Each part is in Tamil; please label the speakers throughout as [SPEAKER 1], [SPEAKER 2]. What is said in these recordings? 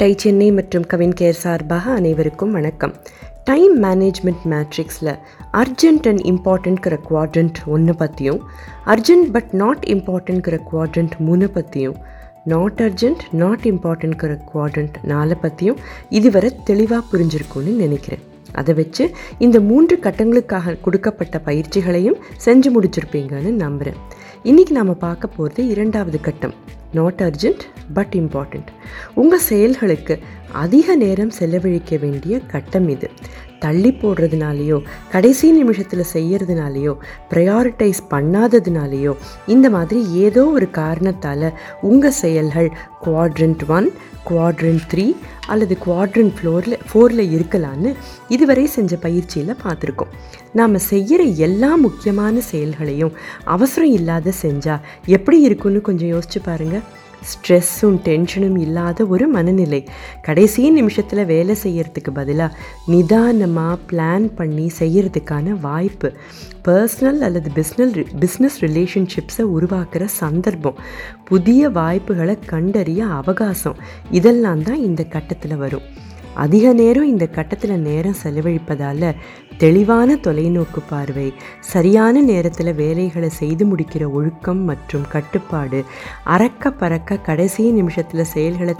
[SPEAKER 1] டை சென்னை மற்றும் கவின் கேர் சார்பாக அனைவருக்கும் வணக்கம். டைம் மேனேஜ்மெண்ட் மேட்ரிக்ஸில் அர்ஜென்ட் அண்ட் இம்பார்ட்டண்ட்கிற குவாட்ரண்ட் ஒன்று பற்றியும் அர்ஜென்ட் பட் நாட் இம்பார்ட்டண்ட்கிற குவாட்ரண்ட் மூணு பற்றியும் நாட் அர்ஜென்ட் நாட் இம்பார்ட்டண்ட்கிற குவாட்ரண்ட் நாலு பற்றியும் இதுவரை தெளிவாக புரிஞ்சிருக்கும்னு நினைக்கிறேன். அதை வச்சு இந்த மூன்று கட்டங்களுக்காக கொடுக்கப்பட்ட பயிற்சிகளையும் செஞ்சு முடிச்சிருப்பீங்கன்னு நம்புகிறேன் இன்றைக்கி நாம் பார்க்க போகிறது இரண்டாவது கட்டம். நாட் அர்ஜென்ட் பட் இம்பார்ட்டண்ட் உங்கள் செயல்களுக்கு அதிக நேரம் செலவழிக்க வேண்டிய கட்டம் இது. தள்ளி போடுறதுனாலையோ கடைசி நிமிஷத்தில் செய்கிறதுனாலேயோ ப்ரையாரிட்டைஸ் பண்ணாததுனாலேயோ இந்த மாதிரி ஏதோ ஒரு காரணத்தால் உங்கள் செயல்கள் குவாட்ரண்ட் ஒன் குவாட்ரண்ட் த்ரீ அல்லது குவாட்ரண்ட் ஃப்ளோரில் ஃபோரில் இருக்கலான்னு இதுவரை செஞ்ச பயிற்சியில் பார்த்துருக்கோம். நாம் செய்கிற எல்லா முக்கியமான செயல்களையும் அவசரம் இல்லாத செஞ்சால் எப்படி இருக்குன்னு கொஞ்சம் யோசிச்சு பாருங்கள் ஸ்ட்ரெஸ்ஸும் டென்ஷனும் இல்லாத ஒரு மனநிலை. கடைசி நிமிஷத்தில் வேலை செய்கிறதுக்கு பதிலாக நிதானமாக பிளான் பண்ணி செய்கிறதுக்கான வாய்ப்பு. பர்சனல் அல்லது பிஸ்னல் பிஸ்னஸ் ரிலேஷன்ஷிப்ஸை உருவாக்குற சந்தர்ப்பம். புதிய வாய்ப்புகளை கண்டறிய அவகாசம். இதெல்லாம் தான் இந்த கட்டத்தில் வரும். அதிக நேரம் இந்த கட்டத்தில் நேரம் செலவழிப்பதால் தெளிவான தொலைநோக்கு பார்வை சரியான நேரத்தில் வேலைகளை செய்து முடிக்கிற ஒழுக்கம் மற்றும் கட்டுப்பாடு அறக்க பறக்க கடைசி நிமிஷத்தில் செயல்களை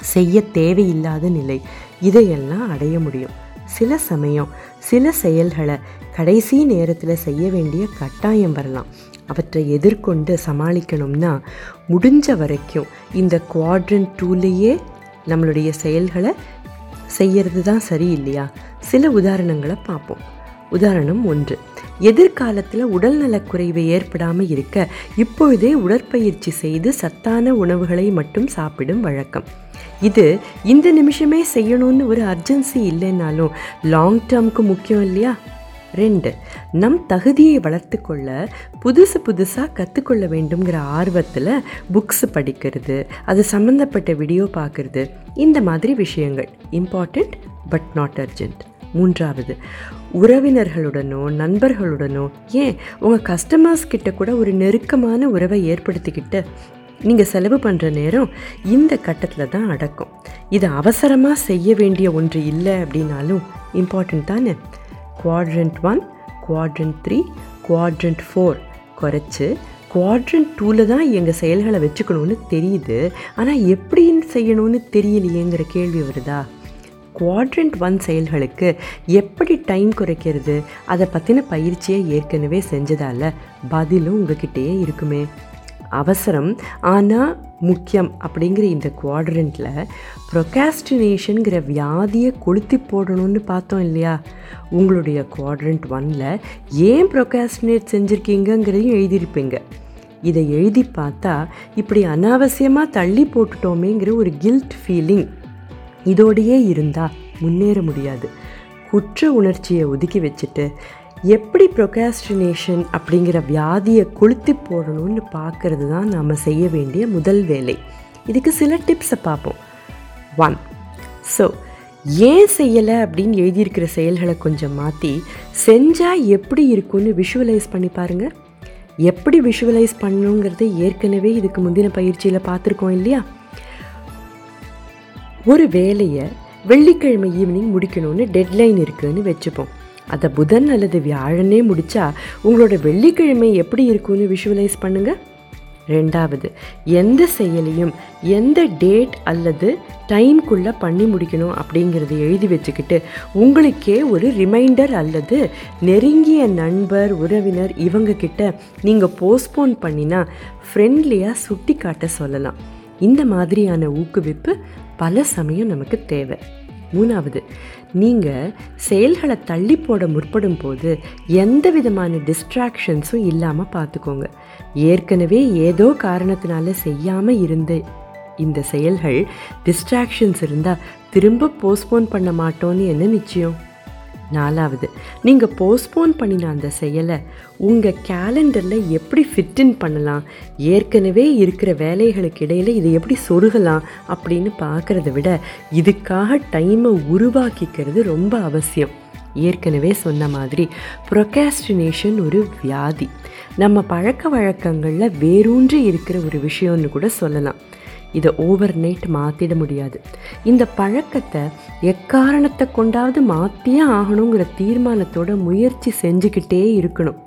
[SPEAKER 1] செய்ய தேவையில்லாத நிலை இதையெல்லாம் அடைய முடியும். சில சமயம் சில செயல்களை கடைசி நேரத்தில் செய்ய வேண்டிய கட்டாயம் வரலாம். அவற்றை எதிர்கொண்டு சமாளிக்கணும்னா முடிஞ்ச வரைக்கும் இந்த குவாட்ரண்ட் டூலேயே நம்மளுடைய செயல்களை செய்கிறது தான் சரி இல்லையா சில உதாரணங்களை பார்ப்போம். உதாரணம் ஒன்று. எதிர்காலத்தில் உடல்நலக்குறைவு ஏற்படாமல் இருக்க இப்பொழுதே உடற்பயிற்சி செய்து சத்தான உணவுகளை மட்டும் சாப்பிடும் வழக்கம். இது இந்த நிமிஷமே செய்யணும்னு ஒரு அர்ஜென்சி இல்லைன்னாலும் லாங் டேர்முக்கு முக்கியம் இல்லையா? ரெண்டு நம் தகுதியை வளர்த்து கொள்ள புதுசு புதுசாக கற்றுக்கொள்ள வேண்டுங்கிற ஆர்வத்தில் புக்ஸ் படிக்கிறது அது சம்மந்தப்பட்ட வீடியோ பார்க்குறது இந்த மாதிரி விஷயங்கள். இம்பார்ட்டண்ட் பட் நாட் அர்ஜென்ட் மூன்றாவது உறவினர்களுடனோ நண்பர்களுடனோ ஏன் உங்கள் கஸ்டமர்ஸ் கிட்ட கூட ஒரு நெருக்கமான உறவை ஏற்படுத்திக்கிட்டு நீங்கள் செலவு பண்ணுற நேரம் இந்த கட்டத்தில் தான் அடக்கும். இது அவசரமாக செய்ய வேண்டிய ஒன்று இல்லை அப்படின்னாலும் இம்பார்ட்டண்ட் தானே? Quadrant one quadrant three quadrant four குறைச்சி குவாட்ரண்ட் டூவில் தான் எங்கள் செயல்களை வச்சுக்கணும்னு தெரியுது. ஆனால் எப்படின்னு செய்யணும்னு தெரியலையேங்கிற கேள்வி வருதா? குவாட்ரண்ட் ஒன் செயல்களுக்கு எப்படி டைம் குறைக்கிறது? அதை பற்றின பயிற்சியை ஏற்கனவே செஞ்சதால் பதிலும் உங்ககிட்டயே இருக்குமே. அவசரம். ஆனால் முக்கியம் அப்படிங்கிற இந்த குவாட்ரண்ட்டில் ப்ரொகாஸ்டினேஷனுங்கிற வியாதியை கொளுத்தி போடணும்னு பார்த்தோம் இல்லையா? உங்களுடைய குவாட்ரண்ட் ஒனில் ஏன் ப்ரொகாஸ்டினேட் செஞ்சுருக்கீங்கங்கிறதையும் எழுதியிருப்பீங்க. இதை எழுதி பார்த்தா இப்படி அனாவசியமாக தள்ளி போட்டுட்டோமேங்கிற ஒரு கில்ட் ஃபீலிங் இதோடையே இருந்தால் முன்னேற முடியாது. குற்ற உணர்ச்சியை ஒதுக்கி வச்சுட்டு எப்படி ப்ரொகாஸ்டினேஷன் அப்படிங்கிற வியாதியை கொளுத்தி போடணும்னு பார்க்கறது தான் நாம் செய்ய வேண்டிய முதல் வேலை. இதுக்கு சில டிப்ஸை பார்ப்போம். ஒன் ஸோ ஏன் செய்யலை அப்படின்னு எழுதியிருக்கிற செயல்களை கொஞ்சம் மாற்றி செஞ்சால் எப்படி இருக்கும்னு விஷுவலைஸ் பண்ணி பாருங்கள் எப்படி விஷுவலைஸ் பண்ணணுங்கிறத ஏற்கனவே இதுக்கு முந்தின பயிற்சியில் பார்த்துருக்கோம் இல்லையா? ஒரு வேலையை வெள்ளிக்கிழமை ஈவினிங் முடிக்கணும்னு டெட்லைன் இருக்குதுன்னு வச்சுப்போம். அதை புதன் அல்லது வியாழனே முடித்தா உங்களோட வெள்ளிக்கிழமை எப்படி இருக்கும்னு விஷுவலைஸ் பண்ணுங்கள் ரெண்டாவது எந்த செயலையும் எந்த டேட் அல்லது டைம்குள்ளே பண்ணி முடிக்கணும் அப்படிங்கிறத எழுதி வச்சுக்கிட்டு உங்களுக்கே ஒரு ரிமைண்டர் அல்லது நெருங்கிய நண்பர் உறவினர் இவங்கக்கிட்ட நீங்கள் போஸ்ட்போன் பண்ணினா ஃப்ரெண்ட்லியாக சுட்டி காட்ட சொல்லலாம். இந்த மாதிரியான ஊக்குவிப்பு பல சமயம் நமக்கு தேவை. மூணாவது நீங்கள் செயல்களை தள்ளி போட முற்படும் போது எந்த விதமான டிஸ்ட்ராக்ஷன்ஸும் இல்லாமல் பார்த்துக்கோங்க ஏற்கனவே ஏதோ காரணத்தினால செய்யாமல் இருந்த இந்த செயல்கள் டிஸ்ட்ராக்ஷன்ஸ் இருந்தால் திரும்ப போஸ்ட்போன் பண்ண மாட்டோன்னு என்ன நிச்சயம்? நாலாவது. நீங்கள் போஸ்ட்போன் பண்ணின அந்த செயலை உங்கள் கேலண்டரில் எப்படி ஃபிட்டின் பண்ணலாம்? ஏற்கனவே இருக்கிற வேலைகளுக்கு இடையில் இதை எப்படி சொருகலாம் அப்படின்னு பார்க்குறத விட இதுக்காக டைமை உருவாக்கிக்கிறது ரொம்ப அவசியம். ஏற்கனவே சொன்ன மாதிரி ப்ரொகாஸ்டினேஷன் ஒரு வியாதி. நம்ம பழக்க வழக்கங்களில் வேரூன்றி இருக்கிற ஒரு விஷயம்னு கூட சொல்லலாம். இதை ஓவர் நைட் மாற்றிட முடியாது. இந்த பழக்கத்தை எக்காரணத்தை கொண்டாவது மாற்றியே ஆகணுங்கிற தீர்மானத்தோட முயற்சி செஞ்சுக்கிட்டே இருக்கணும்.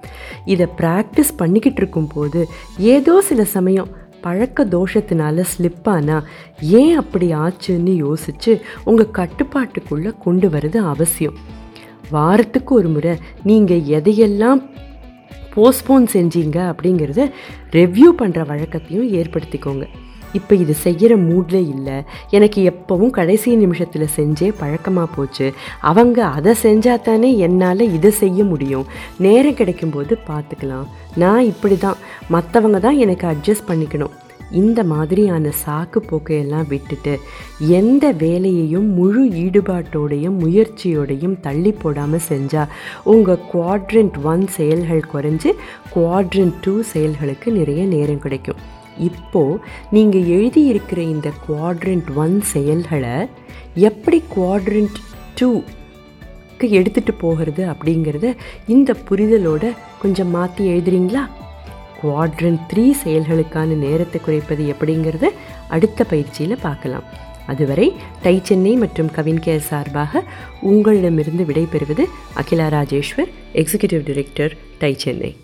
[SPEAKER 1] இதை ப்ராக்டிஸ் பண்ணிக்கிட்டு இருக்கும்போது ஏதோ சில சமயம் பழக்க தோஷத்தினால ஸ்லிப் ஆனால் ஏன் அப்படி ஆச்சுன்னு யோசித்து உங்கள் கட்டுப்பாட்டுக்குள்ளே கொண்டு வர்றது அவசியம். வாரத்துக்கு ஒரு முறை நீங்கள் எதையெல்லாம் போஸ்ட்போன் செஞ்சீங்க அப்படிங்கிறத ரெவ்யூ பண்ணுற வழக்கத்தையும் ஏற்படுத்திக்கோங்க. இப்போ இது செய்கிற மூட்ல இல்லை. எனக்கு எப்போவும் கடைசி நிமிஷத்தில் செஞ்சே பழக்கமாக போச்சு. அவங்க அதை செஞ்சால் தானே என்னால் இதை செய்ய முடியும். நேரம் கிடைக்கும்போது பார்த்துக்கலாம் நான் இப்படி தான் மற்றவங்க தான் எனக்கு அட்ஜஸ்ட் பண்ணிக்கணும். இந்த மாதிரியான சாக்கு போக்கையெல்லாம் விட்டுட்டு எந்த வேலையையும் முழு ஈடுபாட்டோடையும் முயற்சியோடையும் தள்ளி போடாமல் செஞ்சால் உங்கள் குவாட்ரண்ட் ஒன் செயல்கள் குறைஞ்சி குவாட்ரண்ட் டூ செயல்களுக்கு நிறைய நேரம் கிடைக்கும். இப்போது நீங்கள் எழுதியிருக்கிற இந்த குவாட்ரண்ட் ஒன் செயல்களை எப்படி குவாட்ரண்ட் டூக்கு எடுத்துகிட்டு போகிறது அப்படிங்கிறத இந்த புரிதலோட கொஞ்சம் மாற்றி எழுதுறீங்களா? குவாட்ரண்ட் த்ரீ செயல்களுக்கான நேரத்தை குறைப்பது எப்படிங்கிறத அடுத்த பயிற்சியில் பார்க்கலாம். அதுவரை டை சென்னை மற்றும் கவின் கேர் சார்பாக உங்களிடமிருந்து விடைபெறுவது Akila Rajeshwar executive director TiE Chennai.